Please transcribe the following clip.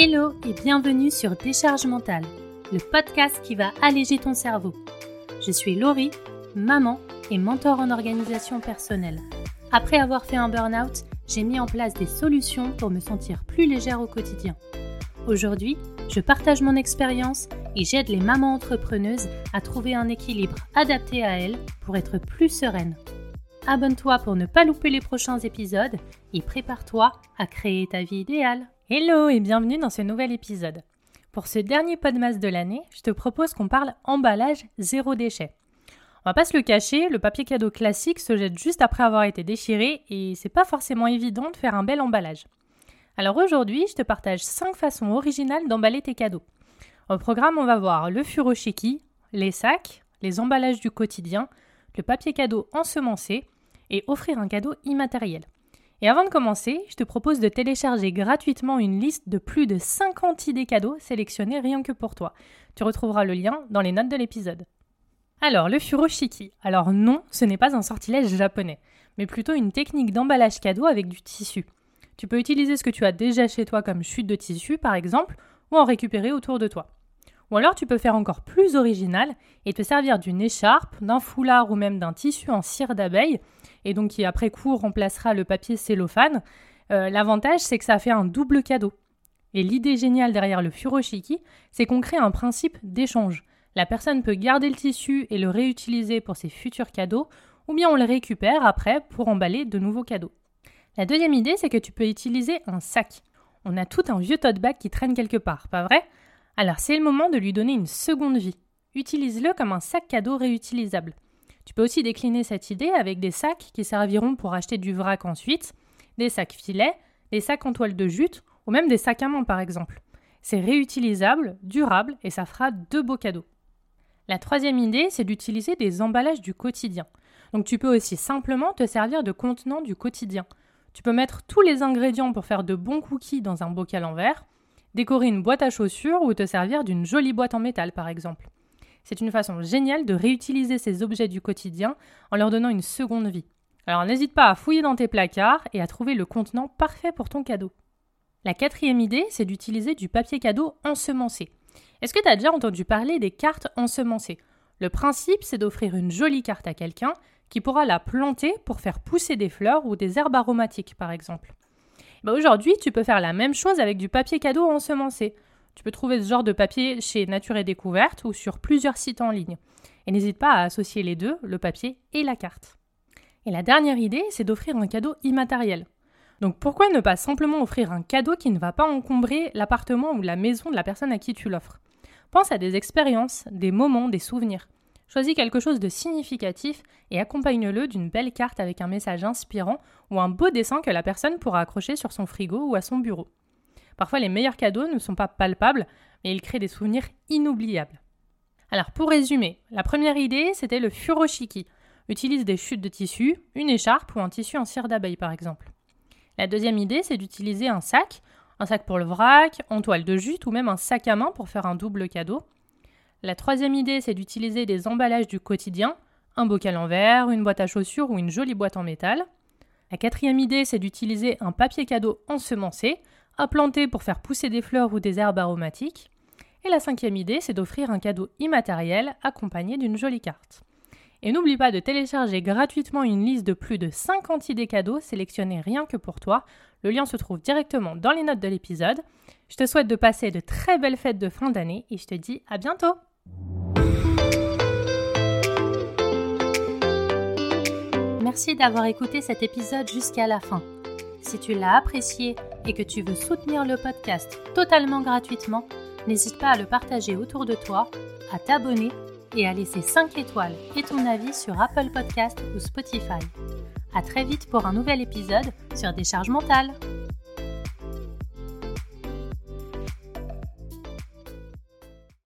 Hello et bienvenue sur Décharge mentale, le podcast qui va alléger ton cerveau. Je suis Laurie, maman et mentor en organisation personnelle. Après avoir fait un burn-out, j'ai mis en place des solutions pour me sentir plus légère au quotidien. Aujourd'hui, je partage mon expérience et j'aide les mamans entrepreneuses à trouver un équilibre adapté à elles pour être plus sereines. Abonne-toi pour ne pas louper les prochains épisodes et prépare-toi à créer ta vie idéale. Hello et bienvenue dans ce nouvel épisode. Pour ce dernier podmas de l'année, je te propose qu'on parle emballage zéro déchet. On va pas se le cacher, le papier cadeau classique se jette juste après avoir été déchiré et c'est pas forcément évident de faire un bel emballage. Alors aujourd'hui, je te partage 5 façons originales d'emballer tes cadeaux. Au programme, on va voir le furoshiki, les sacs, les emballages du quotidien, le papier cadeau ensemencé et offrir un cadeau immatériel. Et avant de commencer, je te propose de télécharger gratuitement une liste de plus de 50 idées cadeaux sélectionnées rien que pour toi. Tu retrouveras le lien dans les notes de l'épisode. Alors, le furoshiki. Alors non, ce n'est pas un sortilège japonais, mais plutôt une technique d'emballage cadeau avec du tissu. Tu peux utiliser ce que tu as déjà chez toi comme chute de tissu, par exemple, ou en récupérer autour de toi. Ou alors tu peux faire encore plus original et te servir d'une écharpe, d'un foulard ou même d'un tissu en cire d'abeille, et donc qui après coup remplacera le papier cellophane. Euh, l'avantage c'est que ça fait un double cadeau. Et l'idée géniale derrière le furoshiki, c'est qu'on crée un principe d'échange. La personne peut garder le tissu et le réutiliser pour ses futurs cadeaux, ou bien on le récupère après pour emballer de nouveaux cadeaux. La deuxième idée, c'est que tu peux utiliser un sac. On a tout un vieux tote bag qui traîne quelque part, pas vrai? Alors c'est le moment de lui donner une seconde vie. Utilise-le comme un sac cadeau réutilisable. Tu peux aussi décliner cette idée avec des sacs qui serviront pour acheter du vrac ensuite, des sacs filets, des sacs en toile de jute ou même des sacs à main par exemple. C'est réutilisable, durable et ça fera deux beaux cadeaux. La troisième idée, c'est d'utiliser des emballages du quotidien. Donc tu peux aussi simplement te servir de contenant du quotidien. Tu peux mettre tous les ingrédients pour faire de bons cookies dans un bocal en verre, décorer une boîte à chaussures ou te servir d'une jolie boîte en métal par exemple. C'est une façon géniale de réutiliser ces objets du quotidien en leur donnant une seconde vie. Alors n'hésite pas à fouiller dans tes placards et à trouver le contenant parfait pour ton cadeau. La quatrième idée, c'est d'utiliser du papier cadeau ensemencé. Est-ce que tu as déjà entendu parler des cartes ensemencées? Le principe, c'est d'offrir une jolie carte à quelqu'un qui pourra la planter pour faire pousser des fleurs ou des herbes aromatiques, par exemple. Bah, aujourd'hui, tu peux faire la même chose avec du papier cadeau ensemencé. Tu peux trouver ce genre de papier chez Nature et Découverte ou sur plusieurs sites en ligne. Et n'hésite pas à associer les deux, le papier et la carte. Et la dernière idée, c'est d'offrir un cadeau immatériel. Donc pourquoi ne pas simplement offrir un cadeau qui ne va pas encombrer l'appartement ou la maison de la personne à qui tu l'offres? Pense à des expériences, des moments, des souvenirs. Choisis quelque chose de significatif et accompagne-le d'une belle carte avec un message inspirant ou un beau dessin que la personne pourra accrocher sur son frigo ou à son bureau. Parfois, les meilleurs cadeaux ne sont pas palpables, mais ils créent des souvenirs inoubliables. Alors, pour résumer, la première idée, c'était le furoshiki. Utilise des chutes de tissu, une écharpe ou un tissu en cire d'abeille, par exemple. La deuxième idée, c'est d'utiliser un sac, un sac pour le vrac, en toile de jute ou même un sac à main pour faire un double cadeau. La troisième idée, c'est d'utiliser des emballages du quotidien, un bocal en verre, une boîte à chaussures ou une jolie boîte en métal. La quatrième idée, c'est d'utiliser un papier cadeau ensemencé, à planter pour faire pousser des fleurs ou des herbes aromatiques. Et la cinquième idée, c'est d'offrir un cadeau immatériel accompagné d'une jolie carte. Et n'oublie pas de télécharger gratuitement une liste de plus de 50 idées cadeaux sélectionnées rien que pour toi. Le lien se trouve directement dans les notes de l'épisode. Je te souhaite de passer de très belles fêtes de fin d'année et je te dis à bientôt Merci d'avoir écouté cet épisode jusqu'à la fin. Si tu l'as apprécié et que tu veux soutenir le podcast totalement gratuitement, n'hésite pas à le partager autour de toi, à t'abonner et à laisser 5 étoiles et ton avis sur Apple Podcast ou Spotify. À très vite pour un nouvel épisode sur Décharge mentale.